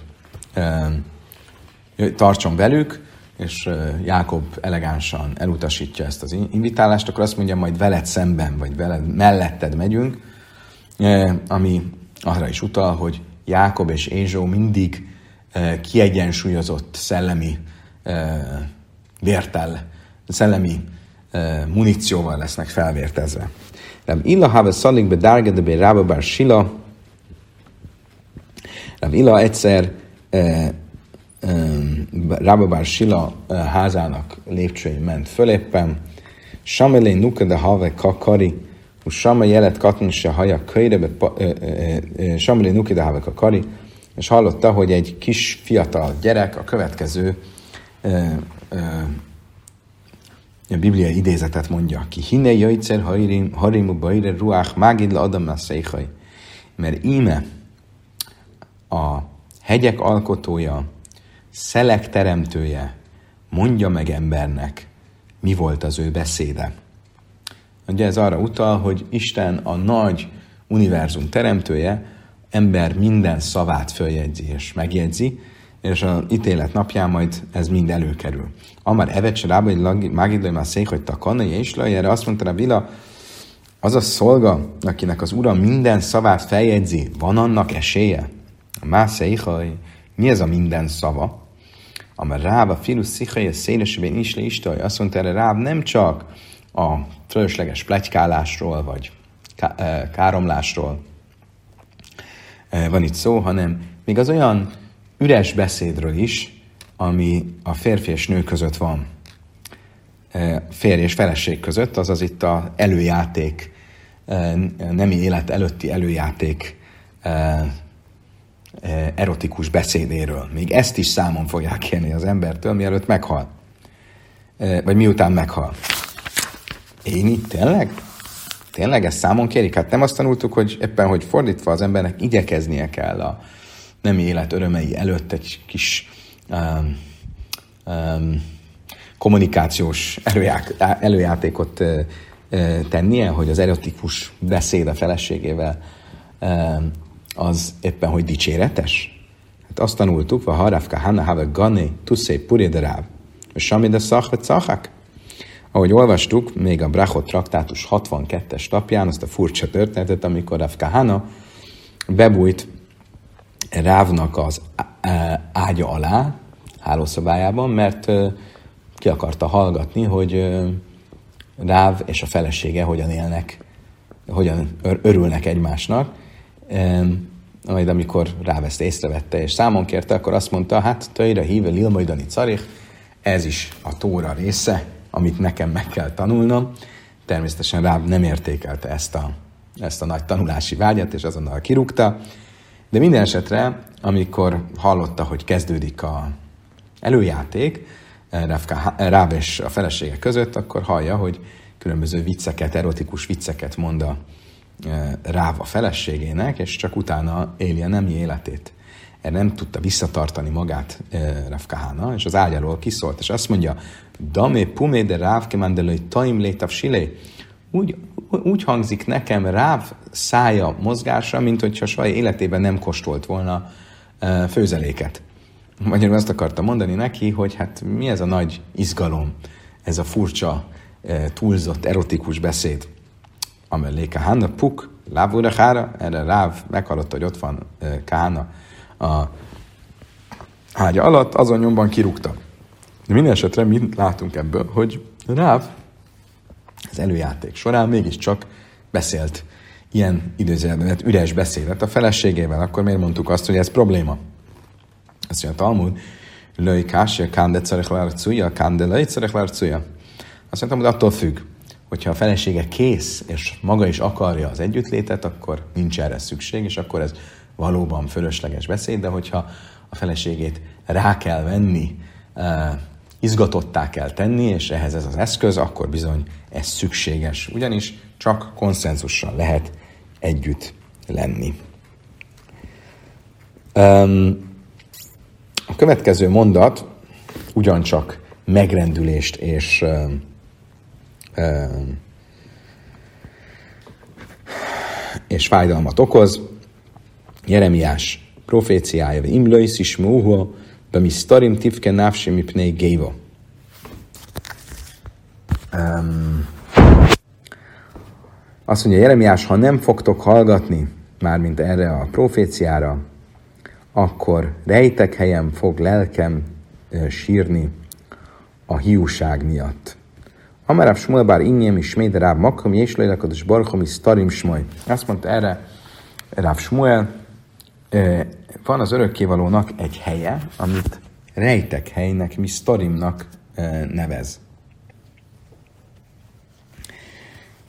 tartson velük, és Jákob elegánsan elutasítja ezt az invitálást, akkor azt mondja, majd veled szemben, vagy veled melletted megyünk, ami arra is utal, hogy Jákob és Ézsó mindig kiegyensúlyozott szellemi vértel, szellemi munícióval lesznek felvértezve. Rav Illa have szalik be dárge de be Rába bár Sila. Rav Illa egyszer Rába bár Sila házának lépcsői ment föléppen. Samelé nuka de have kakari, Sama jelet katn se haja köjre, Samelé nuka de have kakari, és hallotta, hogy egy kis fiatal gyerek a következő a Biblia idézetet mondja ki. Hine jajcer harimu bajre ruach mágid le adam Mert íme a hegyek alkotója, szelek teremtője mondja meg embernek, mi volt az ő beszéde. Ugye ez arra utal, hogy Isten a nagy univerzum teremtője, ember minden szavát följegyzi és megjegyzi, és az ítélet napján majd ez mind előkerül. Amár evet rába, hogy mágidlai már szék, hogy takanai, és erre azt mondta a Vila, az a szolga, akinek az ura minden szavát feljegyzi, van annak esélye? A mászeichaj, mi ez a minden szava? Amár Ráv a filu szichai a szélesében is le istaj, azt mondta erre Ráv nem csak a fölösleges plegykálásról, vagy eh, káromlásról eh, van itt szó, hanem még az olyan üres beszédről is, ami a férfi és nő között van. E, férj és feleség között, azaz itt a előjáték, e, nemi élet előtti előjáték e, erotikus beszédéről. Még ezt is számon fogják kérni az embertől, mielőtt meghal. Vagy miután meghal. Én itt tényleg? Tényleg ezt számon kérik? Hát nem azt tanultuk, hogy éppen, hogy fordítva az embernek igyekeznie kell a, nem élet örömei előtt egy kis um, um, kommunikációs előjá, előjátékot uh, tennie, hogy az erotikus beszéd a feleségével uh, az éppen, hogy dicséretes? Hát azt tanultuk, va harafka hanna have gane tuszé purideráv, és sami de szachak. Ahogy olvastuk, még a Brachot traktátus 62-es tapján azt a furcsa történetet, amikor Rafka Hanna bebújt Rávnak az ágya alá, hálószobájában, mert ki akarta hallgatni, hogy Ráv és a felesége hogyan élnek, hogyan örülnek egymásnak. Majd amikor Ráv ezt észrevette és számon kérte, akkor azt mondta, hát töjre híve lilmajdani carich, ez is a tóra része, amit nekem meg kell tanulnom. Természetesen Ráv nem értékelte ezt a, ezt a nagy tanulási vágyat, és azonnal kirúgta, de minden esetre, amikor hallotta, hogy kezdődik a előjáték, eh, Ráb és a felesége között, akkor hallja, hogy különböző vicceket, erotikus vicceket mond a eh, Ráv a feleségének, és csak utána éli a nemi életét. Erre nem tudta visszatartani magát eh, Rav és az ágyáról kiszólt, és azt mondja, Damé pumé de Ráv kemandelői taim létav silé. Úgy, úgy hangzik nekem Ráv szája mozgása, mint hogyha soha életében nem kóstolt volna főzeléket. Magyarul azt akarta mondani neki, hogy hát mi ez a nagy izgalom, ez a furcsa, túlzott, erotikus beszéd. Amellé Kahana puk, lávúra hára, erre Ráv meghallotta, hogy ott van Kahana a ágya alatt, azon nyomban kirúgta. De minden esetre mi látunk ebből, hogy Ráv az előjáték során mégiscsak beszélt ilyen időzőjelben üres beszédet a feleségével, akkor miért mondtuk azt, hogy ez probléma? Azt mondja a Talmud, Löj kásja, kánde cerek lárcuja, kánde löj cerek lárcuja. Azt mondtam, hogy attól függ, hogyha a felesége kész, és maga is akarja az együttlétet, akkor nincs erre szükség, és akkor ez valóban fölösleges beszéd, de hogyha a feleségét rá kell venni, uh, izgatottá kell tenni, és ehhez ez az eszköz, akkor bizony ez szükséges. Ugyanis csak konszenzussal lehet együtt lenni. A következő mondat ugyancsak megrendülést és és fájdalmat okoz. Jeremiás proféciája, Imlőis is múha, be starim tifke návsi mipnei géva. Um, azt mondja Jeremiás, ha nem fogtok hallgatni, mármint erre a proféciára, akkor rejtek helyen fog lelkem sírni a hiúság miatt. Amaráv Smuel bár ingém is méde ráb makam, és lejlekados barchom is starim smaj. Azt mondta erre Ráv Smuel, van az örökkévalónak egy helye, amit rejtek helynek, mi starimnak nevez.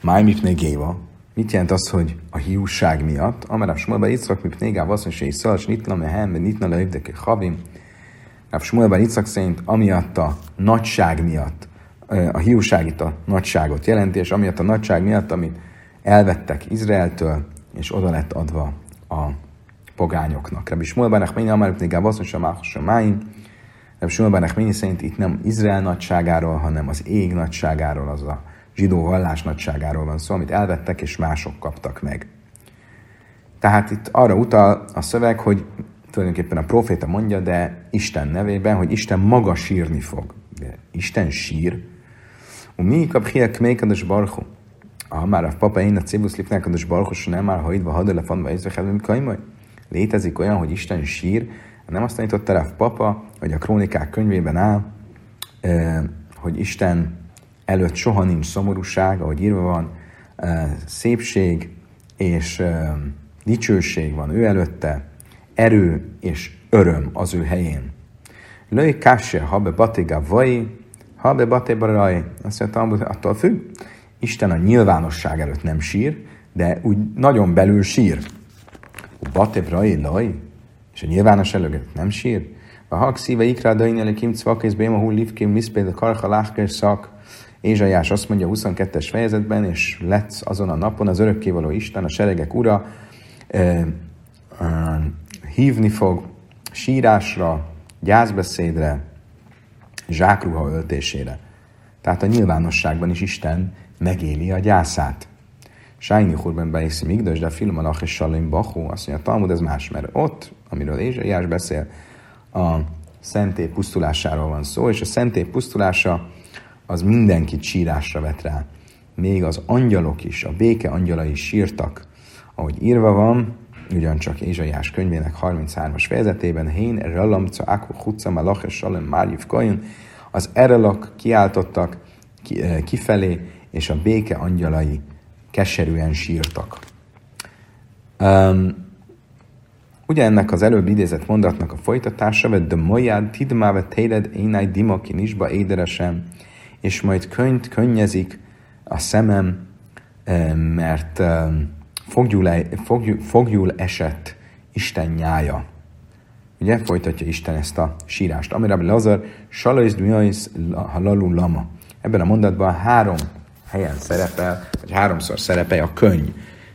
Májmipne géva. Mit jelent az, hogy a hiúság miatt? Amerab Smolba Icak, mipne gáv azt mondja, hogy szalás nitla mehem, nitla leövdeke havim. Ráv Smolba Icak szerint amiatt a nagyság miatt, a hiúság itt a nagyságot jelenti, és amiatt a nagyság miatt, amit elvettek Izraeltől, és oda lett adva a pogányoknak. Rabbi Shmuel Bar Nachmani Amar Ibn Gáv azt mondja, Máim. Rabbi Shmuel Bar Nachmani szerint itt nem Izrael nagyságáról, hanem az ég nagyságáról, az a zsidó vallás nagyságáról van szó, amit elvettek és mások kaptak meg. Tehát itt arra utal a szöveg, hogy tulajdonképpen a proféta mondja, de Isten nevében, hogy Isten maga sírni fog. De Isten sír. Mi kap hiek mékados barchu? Ha már a papa én a cibusz lipnek a barchus, nem már haidva hadele fanba észre kaimaj. Létezik olyan, hogy Isten sír, nem azt tanított Teref papa, hogy a krónikák könyvében áll, hogy Isten előtt soha nincs szomorúság, ahogy írva van, szépség és dicsőség van ő előtte, erő és öröm az ő helyén. Löj kásse, ha be batiga vai, ha be batéba raj. Azt mondta, attól függ. Isten a nyilvánosság előtt nem sír, de úgy nagyon belül sír. Batéb raj, laj, és a nyilvános előtt nem sír. A hak szíve ikrá dain kim cvakész béma hull livkim miszpéd karha láhker szak. Ézsaiás azt mondja a 22-es fejezetben, és lesz azon a napon az örökkévaló Isten, a seregek ura, eh, eh, hívni fog sírásra, gyászbeszédre, zsákruha öltésére. Tehát a nyilvánosságban is Isten megéli a gyászát. Sájni Hurben Beiszi Migdos, de a film a és Salim Bachó, azt mondja, Talmud ez más, mert ott, amiről Ézsaiás beszél, a szentély pusztulásáról van szó, és a szentély pusztulása az mindenkit sírásra vet rá. Még az angyalok is, a béke angyalai is sírtak. Ahogy írva van, ugyancsak Ézsaiás könyvének 33-as fejezetében, Hén Ralamca Akhu Hutza Malach és Salem Márjiv Kajun, az erelak kiáltottak eh, kifelé, és a béke angyalai keserűen sírtak. Um, ugye ennek az előbb idézett mondatnak a folytatása, vagy de mojád tidmáve téred énáj dimaki nisba éderesem, és majd könyt könnyezik a szemem, mert fogjul, fogjul, fogjul esett Isten nyája. Ugye folytatja Isten ezt a sírást. Amire Lazar, Salajz Dujajz Halalu Lama. Ebben a mondatban három helyen szerepel, vagy háromszor szerepel a könyv.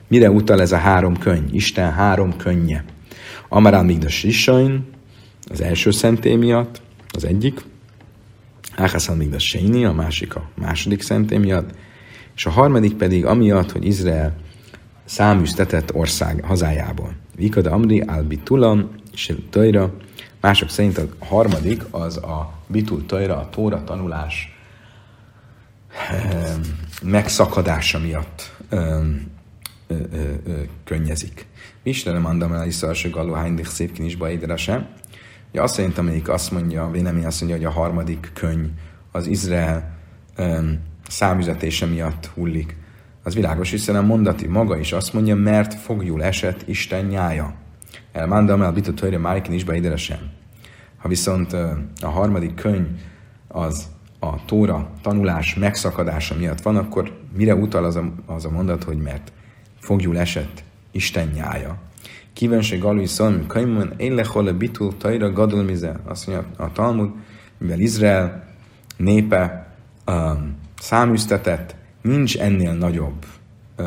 Mire utal ez a három könyv? Isten három könnye. Amarán Migdas Risain, az első szentély miatt, az egyik, Áhászán Migdas Séni, a másik a második szentély miatt, és a harmadik pedig amiatt, hogy Izrael száműztetett ország hazájából. Vikada Amri al Bitulam, Tajra. Mások szerint a harmadik az a Bitul Tajra, a Tóra tanulás megszakadása miatt könnyezik. Istenem andam el iszalső galó hánydik szépkin is sem. Ugye azt szerint, amelyik azt mondja, a vélemény azt mondja, hogy a harmadik könyv az Izrael um, számüzetése miatt hullik az világos, hiszen a mondati maga is azt mondja, mert fogjul esett Isten nyája. El mandam el bitu törje májkin is sem. Ha viszont a harmadik könyv az a Tóra tanulás megszakadása miatt van, akkor mire utal az a, az a mondat, hogy mert fogjul esett Isten nyája. Kívenség alul szalmi könyvön, én lehol bitul tajra gadol mize. Azt mondja a Talmud, mivel Izrael népe um, száműztetett, nincs ennél nagyobb uh,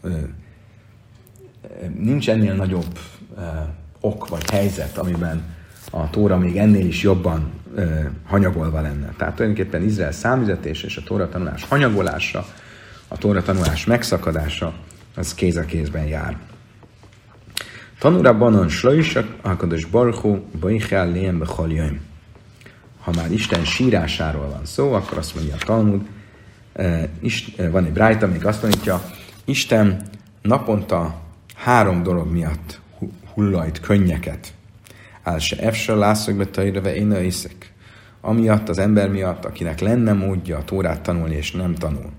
uh, nincs ennél nagyobb uh, ok vagy helyzet, amiben a Tóra még ennél is jobban uh, hanyagolva lenne. Tehát tulajdonképpen Izrael számüzetés és a Tóra tanulás hanyagolása, a Tóra tanulás megszakadása, az kéz a kézben jár. Tanúra banan slaisak, akados barhu, baichel lém bechaljaim. Ha már Isten sírásáról van szó, akkor azt mondja a Talmud, uh, van egy brájta, amik azt mondja, Isten naponta három dolog miatt hullajt könnyeket. Áll se efse lászok be tajreve én iszek. Amiatt az ember miatt, akinek lenne módja a Tórát tanulni, és nem tanul.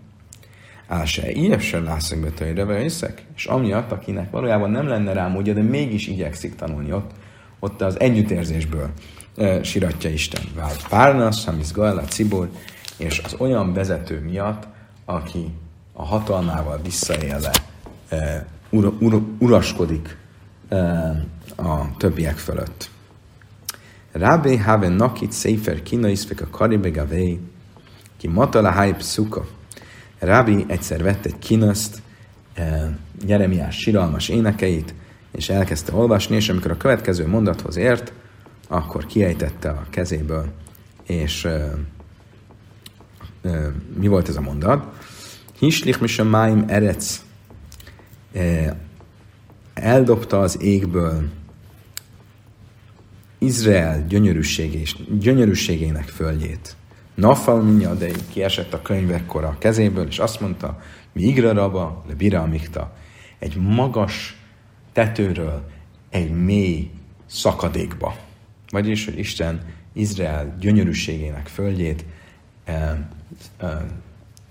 Áll se ilyes se lászok be tajreve iszek. És amiatt, akinek valójában nem lenne rá módja, de mégis igyekszik tanulni ott, ott az együttérzésből e, siratja Isten. Vál párnasz, hamiz a cibor, és az olyan vezető miatt, aki a hatalmával visszaélve e, ur, ur, uraskodik a többiek fölött. Rabbi have nakit sefer kinaisvek a karibe gavei, ki matala haip szuka. Rabbi egyszer vett egy kinaszt, Jeremiás siralmas énekeit, és elkezdte olvasni, és amikor a következő mondathoz ért, akkor kiejtette a kezéből, és uh, uh, mi volt ez a mondat? Hislich mis a máim erec, eldobta az égből Izrael gyönyörűségének földjét. Nafal minyadei kiesett a könyvekkor a kezéből, és azt mondta, mi igra raba, le bira amikta, egy magas tetőről egy mély szakadékba. Vagyis, hogy Isten Izrael gyönyörűségének földjét e, e,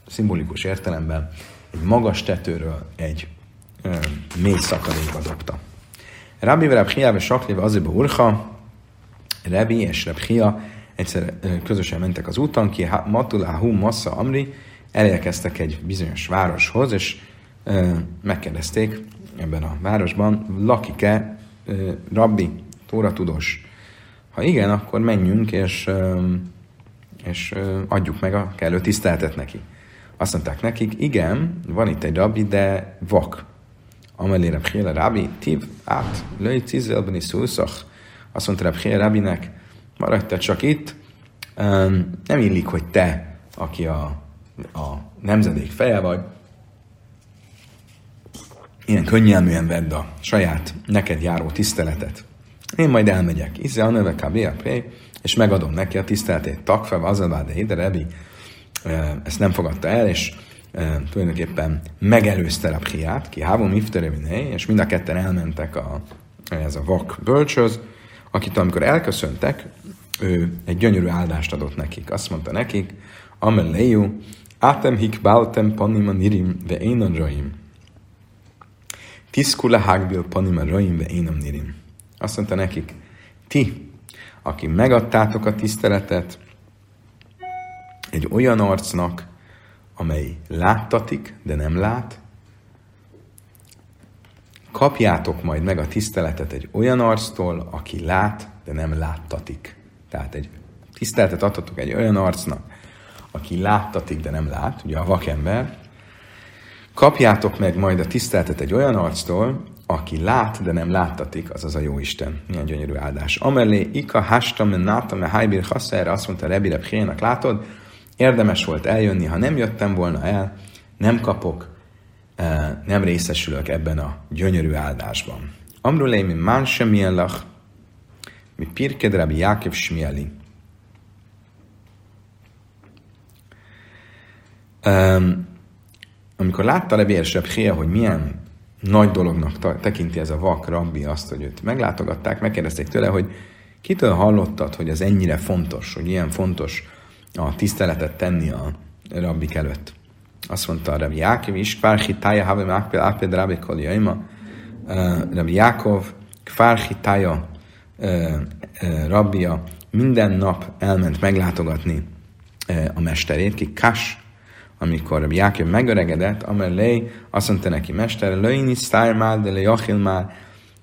szimbolikus értelemben egy magas tetőről egy e, mély szakadékba dobta. Rabbi Rab Chia ve Sakléve azért urcha, Rebi és Rebhia egyszer közösen mentek az úton, ki Matulahu Massa Amri, elérkeztek egy bizonyos városhoz, és megkérdezték ebben a városban, lakik-e rabbi, tóra tudós. Ha igen, akkor menjünk, és, és adjuk meg a kellő tiszteletet neki. Azt mondták nekik, igen, van itt egy rabbi, de vak. Amelére Bhéle rabbi, tív át, löj cizelben is azt mondta Rabbi Rabinek, maradj csak itt, nem illik, hogy te, aki a, a nemzedék feje vagy, ilyen könnyelműen vedd a saját neked járó tiszteletet. Én majd elmegyek. Izze a növe KBAP, és megadom neki a tiszteletét. Takfev, azalvá, de ide Rebi ezt nem fogadta el, és e, tulajdonképpen megelőzte Rabhiát, ki hávon iftereviné, és mind a ketten elmentek a, ez a vak bölcsöz, akit amikor elköszöntek, ő egy gyönyörű áldást adott nekik. Azt mondta nekik, Amelleju, átem hik báltem panima nirim ve énan raim. Tiszkula hágbil panima raim ve énam nirim. Azt mondta nekik, ti, aki megadtátok a tiszteletet egy olyan arcnak, amely láttatik, de nem lát, kapjátok majd meg a tiszteletet egy olyan arctól, aki lát, de nem láttatik. Tehát egy tiszteletet adhatok egy olyan arcnak, aki láttatik, de nem lát, ugye a vakember. Kapjátok meg majd a tiszteletet egy olyan arctól, aki lát, de nem láttatik, azaz a jó Isten. Milyen gyönyörű áldás. Amellé, ika hastam, nátam, hajbir erre azt mondta Rebi Rebhének, látod, érdemes volt eljönni, ha nem jöttem volna el, nem kapok nem részesülök ebben a gyönyörű áldásban. Amrulé, mi man sem mi pirked Rabbi Jákev smieli. Um, amikor látta Rabbi Ersebhia, hogy milyen nagy dolognak tekinti ez a vak rabbi azt, hogy őt meglátogatták, megkérdezték tőle, hogy kitől hallottad, hogy ez ennyire fontos, hogy ilyen fontos a tiszteletet tenni a rabbik előtt. Azt mondta Rabbi Jákov is, Kfár hitája have mákpél ápéd Rabbi Koljaima. Rabbi Jákov, Kfár hitája rabbia minden nap elment meglátogatni a mesterét, ki Kas, amikor Rabbi Jákob megöregedett, amellé azt mondta neki, mester, löjni már, de le már,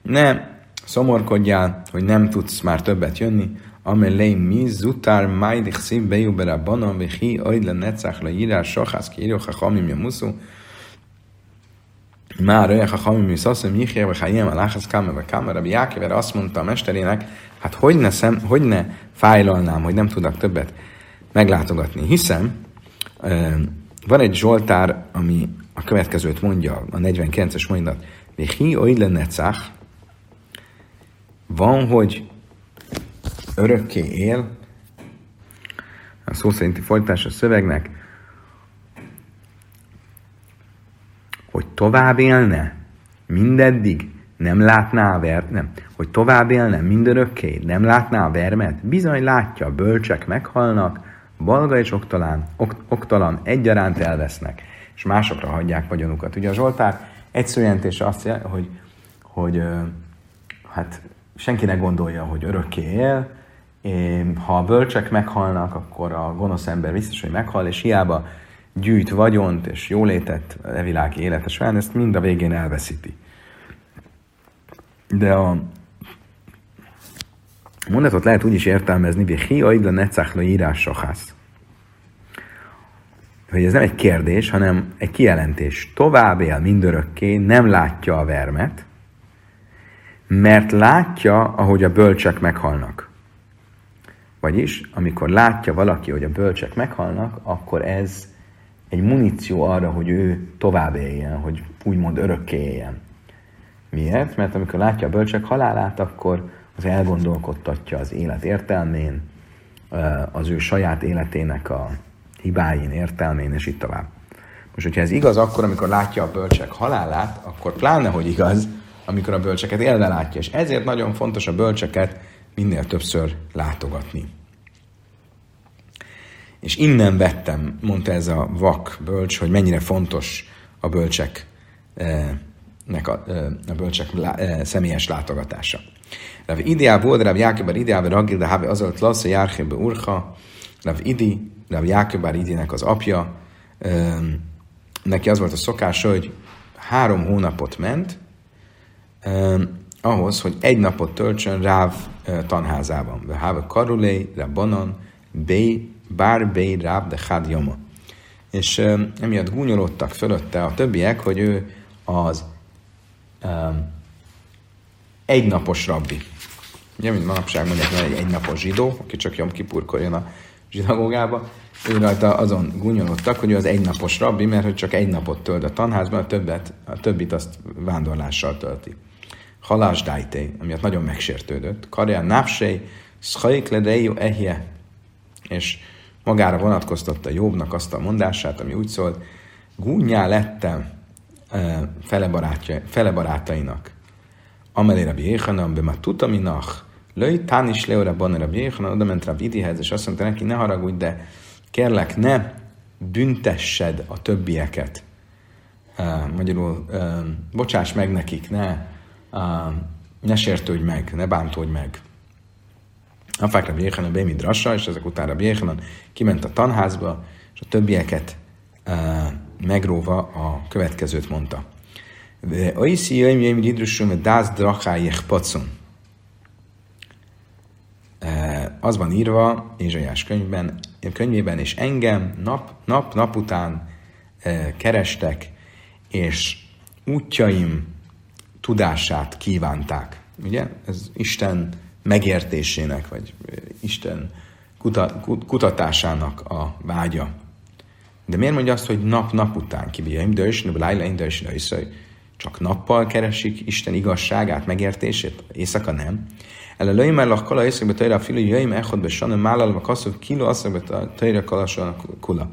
ne szomorkodjál, hogy nem tudsz már többet jönni, amellé mi zutár májdik szív bejubera banan, hi ojd le necach le írás sohász ki írjuk a hamim jamuszú, már olyan hachamim mi szaszom, Michel, vagy Hayem, Aláhász, Kamer, vagy Kamer, Rabbi Jákev azt mondta a mesterének, hát hogy ne, szem, hogy ne fájlalnám, hogy nem tudok többet meglátogatni, hiszen van egy Zsoltár, ami a következőt mondja, a 49-es mondat, Hi oile necach, van, hogy örökké él, a szó szerinti folytás a szövegnek, hogy tovább élne? Mindeddig, nem látná a ver, nem, hogy tovább élne mindörökké, nem látná a vermet, bizony látja, bölcsek meghalnak, balga és oktalán, ok, oktalan egyaránt elvesznek, és másokra hagyják vagyonukat. Ugye a Zsoltár egyszerűentése azt jelenti, hogy, hogy hát senki ne gondolja, hogy örökké él, ha a bölcsek meghalnak, akkor a gonosz ember biztos, hogy meghal, és hiába gyűjt vagyont és jólétet a világi élete során, ezt mind a végén elveszíti. De a mondatot lehet úgy is értelmezni, hogy hi aidla necachla írás sohász. Hogy ez nem egy kérdés, hanem egy kijelentés. Tovább él mindörökké, nem látja a vermet, mert látja, ahogy a bölcsek meghalnak. Vagyis, amikor látja valaki, hogy a bölcsek meghalnak, akkor ez egy muníció arra, hogy ő tovább éljen, hogy úgymond örökké éljen. Miért? Mert amikor látja a bölcsek halálát, akkor az elgondolkodtatja az élet értelmén, az ő saját életének a hibáin, értelmén, és itt tovább. Most, hogyha ez igaz, akkor, amikor látja a bölcsek halálát, akkor pláne, hogy igaz, amikor a bölcseket élve látja. És ezért nagyon fontos a bölcseket minél többször látogatni. És innen vettem, mondta ez a vak bölcs, hogy mennyire fontos a bölcsek nek a, a bölcsek személyes látogatása. Rav Idiá volt, Rav Jákobar Idiá, Ragil, de Hábe azért Lassza, Járhébe Urha, Rav Idi, Rav Jákobar Idinek az apja, neki az volt a szokása, hogy három hónapot ment, ahhoz, hogy egy napot töltsön Ráv tanházában. Háve Karulé, Rabbanon, Bey, Bár Bey Ráv, de Had Joma. És emiatt gúnyolódtak fölötte a többiek, hogy ő az um, egynapos rabbi. Ugye, mint manapság mondják, van egy egynapos zsidó, aki csak Jom Kipurkor jön a zsinagógába, ő rajta azon gúnyolódtak, hogy ő az egynapos rabbi, mert hogy csak egy napot tölt a tanházban, a, többet, a többit azt vándorlással tölti. Halás dájté, amiatt nagyon megsértődött. Karja nafsej, szhaik le ehje, és magára vonatkoztatta Jobbnak azt a mondását, ami úgy szólt, gúnyá lettem fele, barátja, fele barátainak. Amelé Rabbi Jéhanan, be tutaminak, löj tán is leóra banner Rabbi Jéhanan, oda ment Rabbi Idihez, és azt mondta neki, ne haragudj, de kérlek, ne büntessed a többieket. Uh, magyarul, uh, bocsáss meg nekik, ne, uh, ne sértődj meg, ne bántódj meg. Afák Rabbi Jéhanan drassa, és ezek után Rabbi Jéhanan kiment a tanházba, és a többieket uh, megróva a következőt mondta. Oiszi jöjjm jöjjm lidrussum, dász drakájech pacun. Az van írva Ézsajás könyvben, könyvében, és engem nap, nap, nap után kerestek, és útjaim tudását kívánták. Ugye? Ez Isten megértésének, vagy Isten kutatásának a vágya. De miért mondja azt, hogy nap-nap után kibíjaim, dörsnő, lájlein, dörsnő, csak nappal keresik Isten igazságát, megértését, éjszaka nem. El a löjmellach kala északbe tajra a filu, jöjjm echodbe sanem málalva kaszov kilo asszakbe tajra kalasan kula.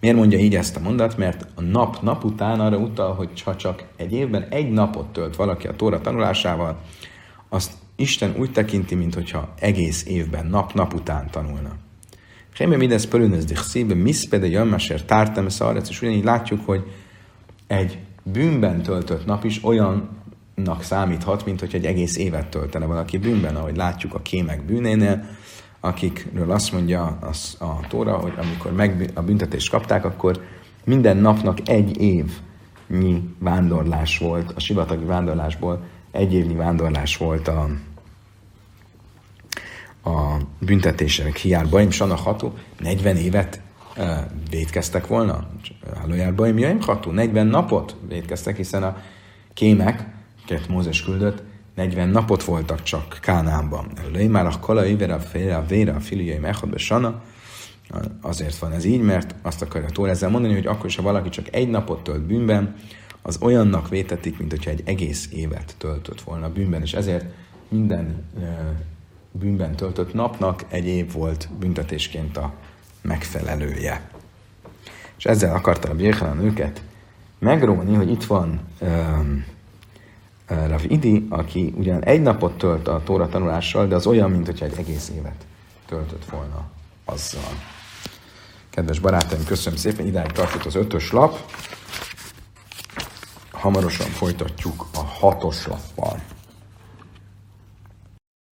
Miért mondja így ezt a mondat? Mert a nap nap után arra utal, hogy ha csak egy évben egy napot tölt valaki a Tóra tanulásával, azt Isten úgy tekinti, mintha egész évben nap-nap után tanulna. Héme mindez pörünöz dich szíve, miszpede jömmeser tártem szarec, és ugyanígy látjuk, hogy egy bűnben töltött nap is olyan napnak számíthat, mint hogy egy egész évet töltene valaki bűnben, ahogy látjuk a kémek bűnénél, akikről azt mondja az, a Tóra, hogy amikor meg a büntetést kapták, akkor minden napnak egy évnyi vándorlás volt, a sivatagi vándorlásból egy évnyi vándorlás volt a, a büntetések hiárbaim, sana ható, 40 évet védkeztek volna, hálójárbaim, jaim ható, 40 napot védkeztek, hiszen a kémek, akiket Mózes küldött, 40 napot voltak csak Kánámban. Lőj már a kala a félre, a vére, a filiai mechadbe sana, azért van ez így, mert azt akarja Tóra ezzel mondani, hogy akkor is, ha valaki csak egy napot tölt bűnben, az olyannak vétetik, mint hogyha egy egész évet töltött volna bűnben, és ezért minden bűnben töltött napnak egy év volt büntetésként a megfelelője. És ezzel akarta a Bérhelen őket megróni, hogy itt van um, Rav Idi, aki ugyan egy napot tölt a Tóra tanulással, de az olyan, mint hogyha egy egész évet töltött volna azzal. Kedves barátaim, köszönöm szépen, idáig tartott az ötös lap. Hamarosan folytatjuk a hatos lappal.